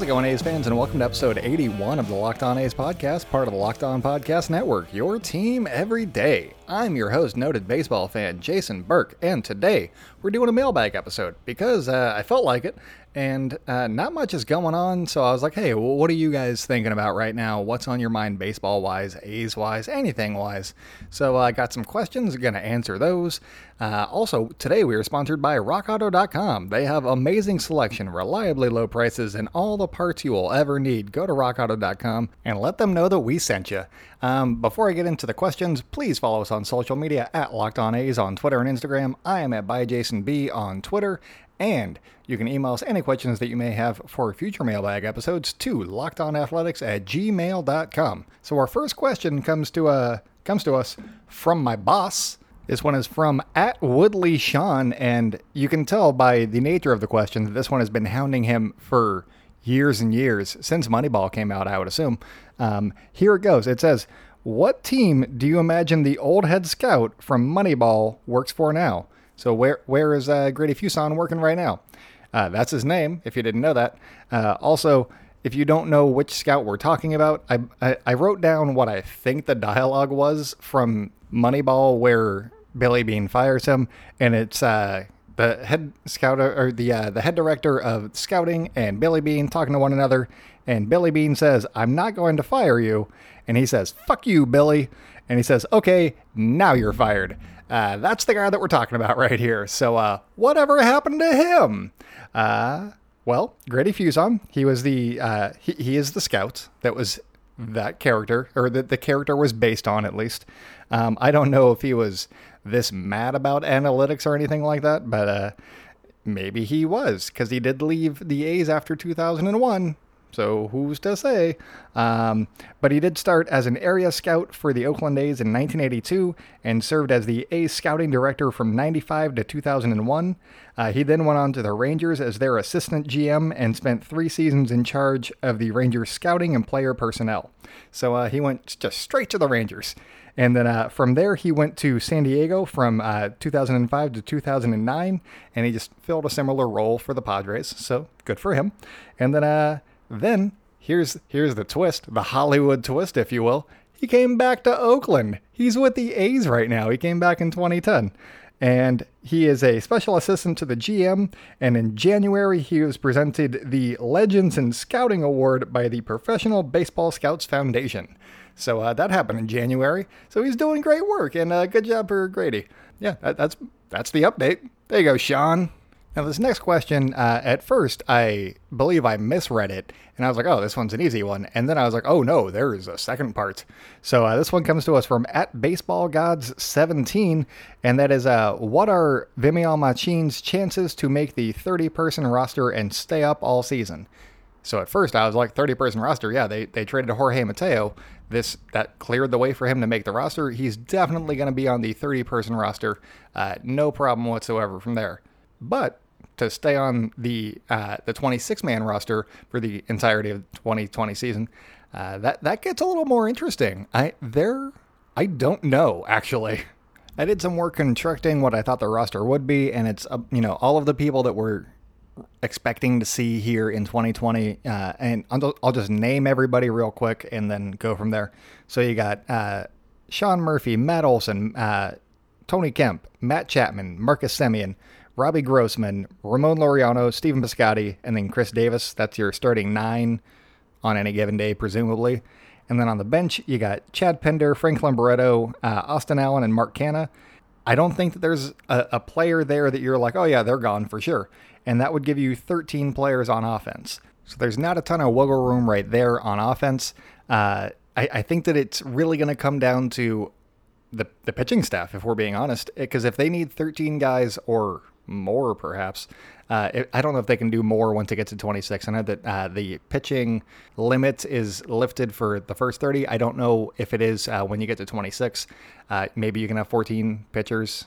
How's it going, A's fans, and welcome to episode 81 of the Locked On A's podcast, part of the Locked On Podcast Network, your team every day. I'm your host, noted baseball fan Jason Burke, and today we're doing a mailbag episode because uh, I felt like it, and uh, not much is going on. So I was like, hey, what are you guys thinking about right now? What's on your mind, baseball wise, A's wise, anything wise? So uh, I got some questions, going to answer those. Uh, also, today we are sponsored by RockAuto.com. They have amazing selection, reliably low prices, and all the parts you will ever need. Go to RockAuto.com and let them know that we sent you. Um, before I get into the questions, please follow us on social media at Locked On A's on Twitter and Instagram. I am at ByJasonB on Twitter. And you can email us any questions that you may have for future mailbag episodes to lockedonathletics at gmail.com. So our first question comes to uh, comes to us from my boss. This one is from at Woodley Sean, and you can tell by the nature of the question that this one has been hounding him for years and years since Moneyball came out, I would assume. Um, here it goes. It says, What team do you imagine the old head scout from Moneyball works for now? So, where where is uh, Grady Fuson working right now? Uh, that's his name, if you didn't know that. Uh, also, if you don't know which scout we're talking about, I, I, I wrote down what I think the dialogue was from Moneyball, where Billy Beane fires him, and it's uh, the head scout or the uh, the head director of scouting and Billy Beane talking to one another, and Billy Beane says, "I'm not going to fire you," and he says, "Fuck you, Billy," and he says, "Okay, now you're fired." Uh, that's the guy that we're talking about right here. So, uh, whatever happened to him? Uh, well, Grady Fuson, he was the uh, he, he is the scout that was that character, or that the character was based on at least. Um, I don't know if he was this mad about analytics or anything like that, but uh, maybe he was because he did leave the A's after 2001. So who's to say? Um, but he did start as an area scout for the Oakland A's in 1982 and served as the A's scouting director from 95 to 2001. Uh, he then went on to the Rangers as their assistant GM and spent three seasons in charge of the Rangers scouting and player personnel. So uh, he went just straight to the Rangers. And then uh, from there, he went to San Diego from uh, 2005 to 2009, and he just filled a similar role for the Padres. So good for him. And then, uh, then here's here's the twist, the Hollywood twist, if you will. He came back to Oakland. He's with the A's right now. He came back in 2010 and he is a special assistant to the GM. And in January, he was presented the Legends in Scouting Award by the Professional Baseball Scouts Foundation. So uh, that happened in January. So he's doing great work, and uh, good job for Grady. Yeah, that, that's that's the update. There you go, Sean. Now, this next question, uh, at first, I believe I misread it, and I was like, oh, this one's an easy one. And then I was like, oh, no, there is a second part. So uh, this one comes to us from at Baseball Gods 17, and that is, uh, what are Vimael Machin's chances to make the 30 person roster and stay up all season? So at first I was like 30 person roster. Yeah, they, they traded Jorge Mateo. This that cleared the way for him to make the roster. He's definitely going to be on the 30 person roster. Uh, no problem whatsoever from there. But to stay on the uh, the 26 man roster for the entirety of the 2020 season, uh, that that gets a little more interesting. I there I don't know actually. I did some work constructing what I thought the roster would be, and it's uh, you know all of the people that were expecting to see here in 2020. Uh, and I'll, just name everybody real quick and then go from there. So you got uh, Sean Murphy, Matt Olson, uh, Tony Kemp, Matt Chapman, Marcus Semien, Robbie Grossman, Ramon Laureano, Stephen Piscotty, and then Khris Davis. That's your starting nine on any given day, presumably. And then on the bench, you got Chad Pinder, Franklin Barreto, uh, Austin Allen, and Mark Canha. I don't think that there's a, a player there that you're like, oh, yeah, they're gone for sure and that would give you 13 players on offense. So there's not a ton of wiggle room right there on offense. Uh, I, I, think that it's really going to come down to the, the pitching staff, if we're being honest, because if they need 13 guys or more, perhaps, uh, it, I don't know if they can do more once it gets to 26. I know that uh, the pitching limit is lifted for the first 30. I don't know if it is uh, when you get to 26. Uh, maybe you can have 14 pitchers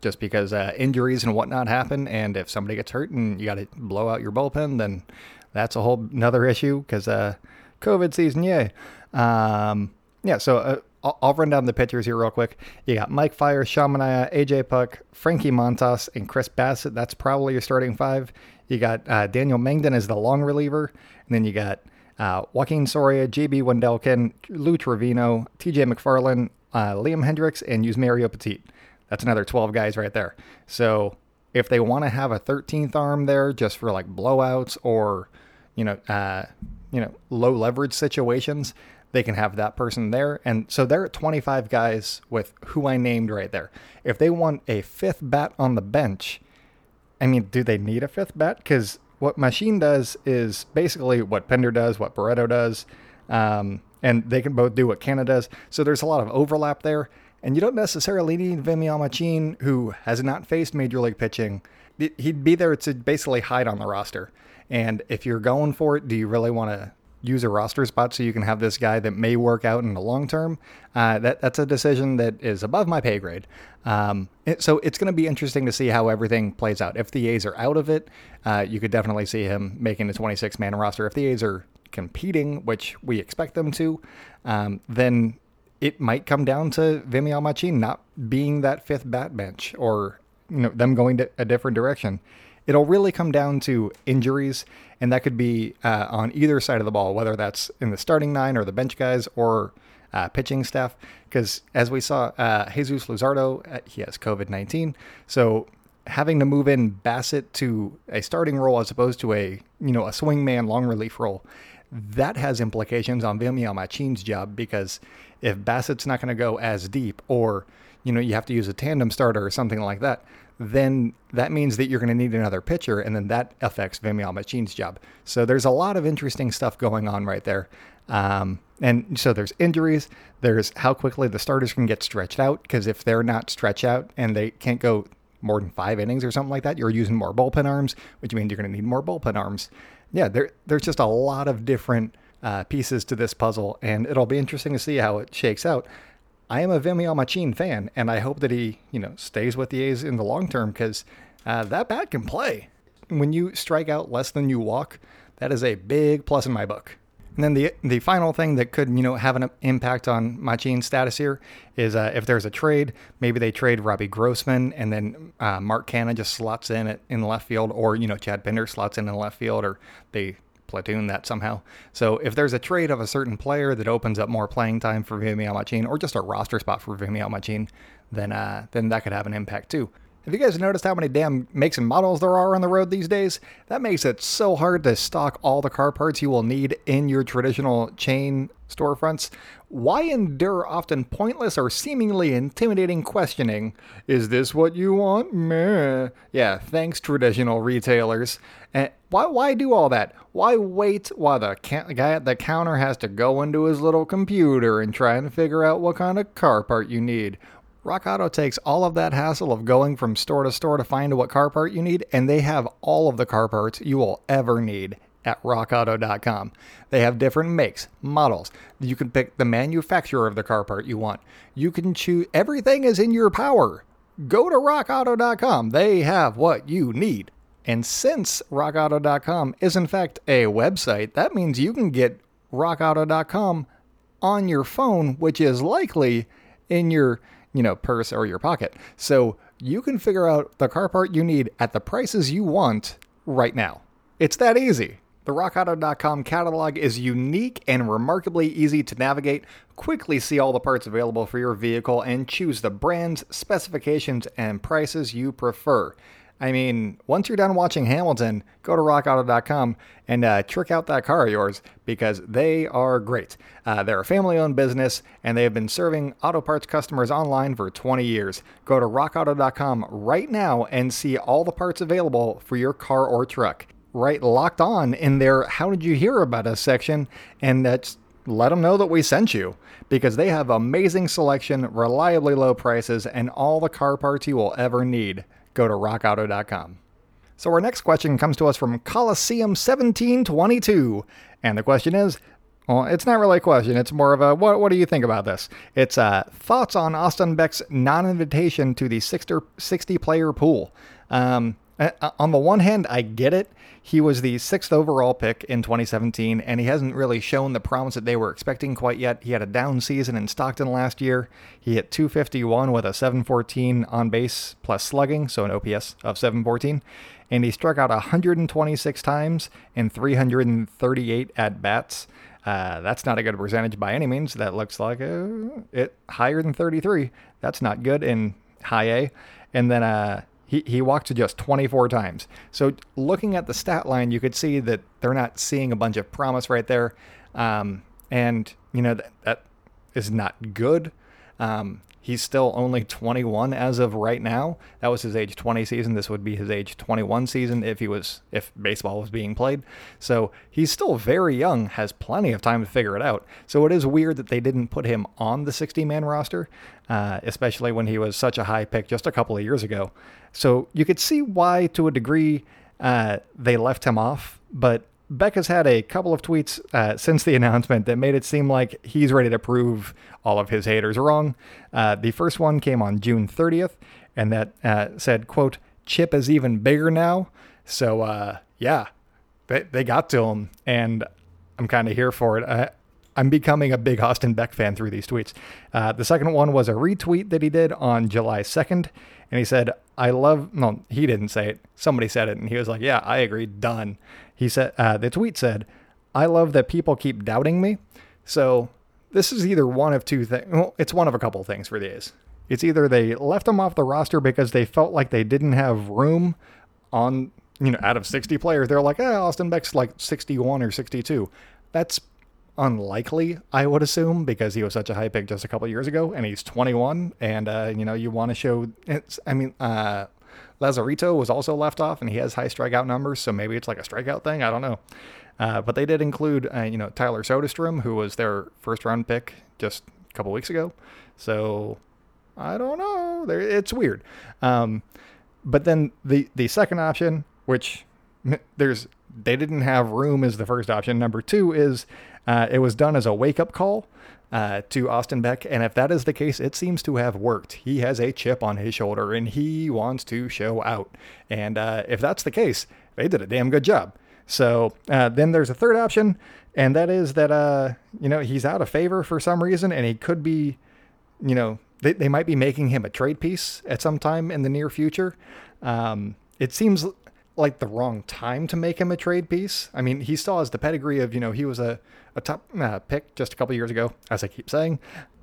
just because uh, injuries and whatnot happen. And if somebody gets hurt and you got to blow out your bullpen, then that's a whole another issue because uh, COVID season, yay. Um, yeah, so I'll, I'll, run down the pitchers here real quick. You got Mike Fiers, Sean Manaea, AJ Puk, Frankie Montas, and Chris Bassitt. That's probably your starting five. You got uh, Daniel Mengden as the long reliever, and then you got uh, Joaquin Soria, JB Wendelken, Lou Trevino, TJ McFarland, uh, Liam Hendriks, and Yusmeiro Petit. That's another 12 guys right there. So if they want to have a 13th arm there just for like blowouts or, you know, uh, you know, low leverage situations, they can have that person there. And so they're at 25 guys with who I named right there. If they want a fifth bat on the bench, I mean, do they need a fifth bat? Because what Machin does is basically what Pinder does, what Barreto does, um, and they can both do what Canha does. So there's a lot of overlap there. And you don't necessarily need Vimael Machin, who has not faced major league pitching. He'd be there to basically hide on the roster. And if you're going for it, do you really want to use a roster spot so you can have this guy that may work out in the long term? Uh, that that's a decision that is above my pay grade. Um, it, so it's going to be interesting to see how everything plays out. If the A's are out of it, uh, you could definitely see him making the 26 man roster. If the A's are competing, which we expect them to, um, then it might come down to Vimael Machin not being that fifth bat bench or you know them going to a different direction. It'll really come down to injuries, and that could be uh, on either side of the ball, whether that's in the starting nine or the bench guys or uh, pitching staff. Because as we saw, uh, Jesus Luzardo, uh, he has COVID 19. So having to move in Bassitt to a starting role as opposed to a you know a swingman long relief role, that has implications on Vimael Machin's job because if Bassitt's not going to go as deep or you know you have to use a tandem starter or something like that, then that means that you're going to need another pitcher, and then that affects Vimael Machin's job. So there's a lot of interesting stuff going on right there. Um, and so there's injuries. There's how quickly the starters can get stretched out because if they're not stretched out and they can't go more than five innings or something like that, you're using more bullpen arms, which means you're going to need more bullpen arms. Yeah, there, there's just a lot of different uh, pieces to this puzzle, and it'll be interesting to see how it shakes out. I am a Vimael Machin fan, and I hope that he, you know, stays with the A's in the long term because uh, that bat can play. When you strike out less than you walk, that is a big plus in my book. And then the the final thing that could you know have an impact on Machin's status here is uh, if there's a trade, maybe they trade Robbie Grossman and then uh, Mark Canha just slots in at, in left field, or you know Chad Pinder slots in in left field, or they platoon that somehow. So if there's a trade of a certain player that opens up more playing time for Vimael Machin, or just a roster spot for Vimael Machin, then uh, then that could have an impact too. Have you guys noticed how many damn makes and models there are on the road these days? That makes it so hard to stock all the car parts you will need in your traditional chain storefronts. Why endure often pointless or seemingly intimidating questioning? Is this what you want? Meh. Yeah, thanks, traditional retailers. And why, why do all that? Why wait while the ca- guy at the counter has to go into his little computer and try and figure out what kind of car part you need? Rock Auto takes all of that hassle of going from store to store to find what car part you need, and they have all of the car parts you will ever need at rockauto.com. They have different makes, models. You can pick the manufacturer of the car part you want. You can choose, everything is in your power. Go to rockauto.com. They have what you need. And since rockauto.com is in fact a website, that means you can get rockauto.com on your phone, which is likely in your you know, purse or your pocket. So you can figure out the car part you need at the prices you want right now. It's that easy. The RockAuto.com catalog is unique and remarkably easy to navigate. Quickly see all the parts available for your vehicle and choose the brands, specifications, and prices you prefer. I mean, once you're done watching Hamilton, go to rockauto.com and uh, trick out that car of yours because they are great. Uh, they're a family owned business and they have been serving auto parts customers online for 20 years. Go to rockauto.com right now and see all the parts available for your car or truck. Right locked on in their How Did You Hear About Us section and that's let them know that we sent you because they have amazing selection, reliably low prices, and all the car parts you will ever need go to rockauto.com. So our next question comes to us from Coliseum 1722. And the question is, well, it's not really a question. It's more of a what, what do you think about this? It's uh, thoughts on Austin Beck's non invitation to the 60 player pool. Um, on the one hand, I get it. He was the sixth overall pick in 2017, and he hasn't really shown the promise that they were expecting quite yet. He had a down season in Stockton last year. He hit 251 with a 714 on base plus slugging, so an OPS of 714. And he struck out 126 times in 338 at bats. Uh, that's not a good percentage by any means. That looks like uh, it higher than 33. That's not good in high A. And then uh, he, he walked just 24 times. So looking at the stat line, you could see that they're not seeing a bunch of promise right there. Um, and, you know, that, that is not good. Um, he's still only 21 as of right now. That was his age 20 season. This would be his age 21 season if he was if baseball was being played. So he's still very young, has plenty of time to figure it out. So it is weird that they didn't put him on the 60 man roster, uh, especially when he was such a high pick just a couple of years ago. So you could see why, to a degree, uh, they left him off, but Beck has had a couple of tweets uh, since the announcement that made it seem like he's ready to prove all of his haters wrong. Uh, the first one came on June 30th, and that uh, said, "quote Chip is even bigger now." So uh, yeah, they they got to him, and I'm kind of here for it. I, I'm becoming a big Austin Beck fan through these tweets. Uh, the second one was a retweet that he did on July 2nd, and he said, I love, no, he didn't say it. Somebody said it, and he was like, Yeah, I agree, done. He said, uh, the tweet said, I love that people keep doubting me. So this is either one of two things. Well, it's one of a couple things for the A's. It's either they left him off the roster because they felt like they didn't have room on, you know, out of 60 players. They're like, eh, Austin Beck's like 61 or 62. That's unlikely, I would assume, because he was such a high pick just a couple years ago, and he's 21. And uh, you know, you want to show. It's, I mean, uh, Lazarito was also left off, and he has high strikeout numbers, so maybe it's like a strikeout thing. I don't know. Uh, but they did include, uh, you know, Tyler Soderstrom, who was their first round pick just a couple weeks ago. So I don't know. It's weird. Um, but then the the second option, which there's they didn't have room as the first option. Number two is uh, it was done as a wake up call uh, to Austin Beck. And if that is the case, it seems to have worked. He has a chip on his shoulder and he wants to show out. And uh, if that's the case, they did a damn good job. So uh, then there's a third option, and that is that, uh, you know, he's out of favor for some reason and he could be, you know, they, they might be making him a trade piece at some time in the near future. Um, it seems like the wrong time to make him a trade piece. I mean, he still has the pedigree of, you know, he was a, a top uh, pick just a couple years ago, as I keep saying.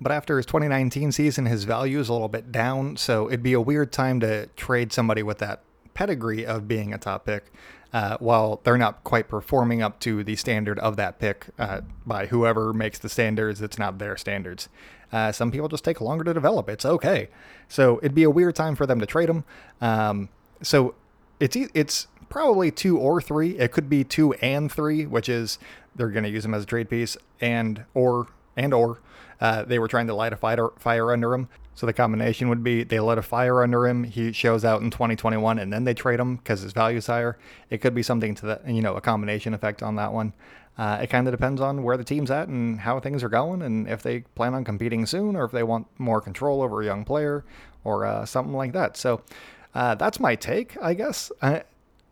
But after his 2019 season, his value is a little bit down. So it'd be a weird time to trade somebody with that pedigree of being a top pick uh, while they're not quite performing up to the standard of that pick uh, by whoever makes the standards. It's not their standards. Uh, some people just take longer to develop. It's okay. So it'd be a weird time for them to trade them. Um, so it's it's probably two or three. It could be two and three, which is they're going to use him as a trade piece, and or and or uh, they were trying to light a fire fire under him. So the combination would be they lit a fire under him. He shows out in 2021, and then they trade him because his value is higher. It could be something to that, you know, a combination effect on that one. Uh, it kind of depends on where the team's at and how things are going, and if they plan on competing soon, or if they want more control over a young player, or uh, something like that. So uh, that's my take, I guess. I,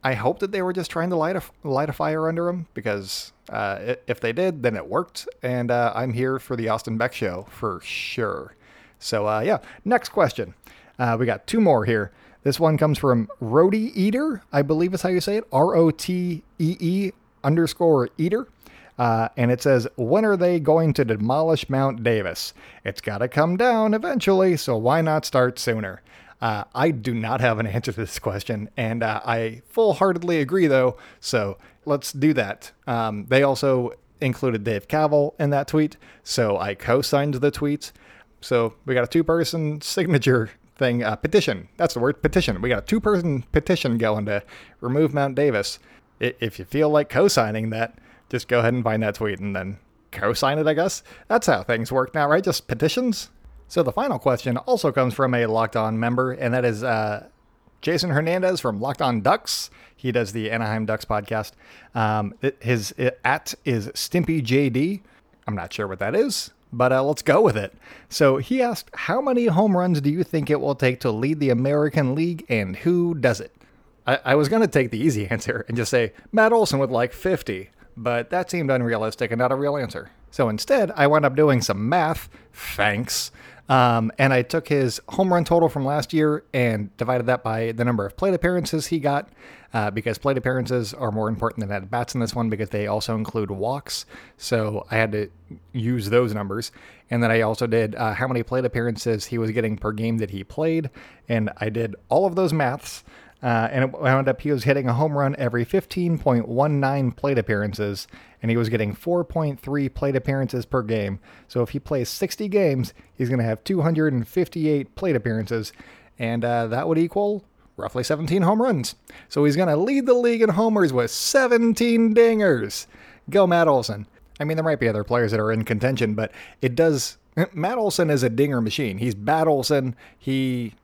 I hope that they were just trying to light a light a fire under him because uh, if they did, then it worked. And uh, I'm here for the Austin Beck show for sure. So uh, yeah, next question. Uh, we got two more here. This one comes from Roti Eater, I believe is how you say it. R O T E E underscore Eater. Uh, and it says, When are they going to demolish Mount Davis? It's got to come down eventually, so why not start sooner? Uh, I do not have an answer to this question, and uh, I full heartedly agree, though. So let's do that. Um, they also included Dave Kaval in that tweet, so I co signed the tweet. So we got a two person signature thing, uh, petition. That's the word, petition. We got a two person petition going to remove Mount Davis. If you feel like co signing that, just go ahead and find that tweet and then co sign it, I guess. That's how things work now, right? Just petitions? So the final question also comes from a Locked On member, and that is uh, Jason Hernandez from Locked On Ducks. He does the Anaheim Ducks podcast. Um, his it, at is Stimpy JD. I'm not sure what that is, but uh, let's go with it. So he asked, "How many home runs do you think it will take to lead the American League, and who does it?" I, I was going to take the easy answer and just say Matt Olson with like 50, but that seemed unrealistic and not a real answer. So instead, I wound up doing some math. Thanks. Um, and I took his home run total from last year and divided that by the number of plate appearances he got, uh, because plate appearances are more important than at bats in this one because they also include walks. So I had to use those numbers. And then I also did uh, how many plate appearances he was getting per game that he played. And I did all of those maths. Uh, and it wound up he was hitting a home run every 15.19 plate appearances, and he was getting 4.3 plate appearances per game. So if he plays 60 games, he's going to have 258 plate appearances, and uh, that would equal roughly 17 home runs. So he's going to lead the league in homers with 17 dingers. Go, Matt Olson. I mean, there might be other players that are in contention, but it does. Matt Olson is a dinger machine. He's Bat Olson. He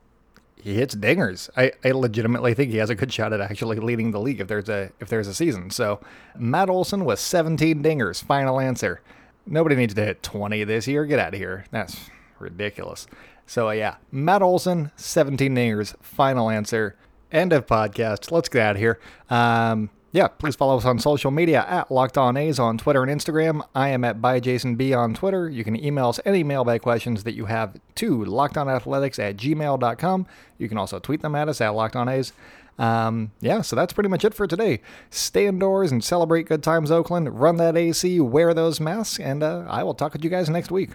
he hits dingers. I, I legitimately think he has a good shot at actually leading the league if there's a if there's a season. So Matt Olson with 17 dingers. Final answer. Nobody needs to hit 20 this year. Get out of here. That's ridiculous. So uh, yeah, Matt Olson, 17 dingers. Final answer. End of podcast. Let's get out of here. Um, yeah, please follow us on social media at Locked On A's on Twitter and Instagram. I am at ByJasonB on Twitter. You can email us any mailbag questions that you have to lockedonathletics at gmail.com. You can also tweet them at us at Locked On A's. Um, yeah, so that's pretty much it for today. Stay indoors and celebrate good times, Oakland. Run that AC, wear those masks, and uh, I will talk with you guys next week.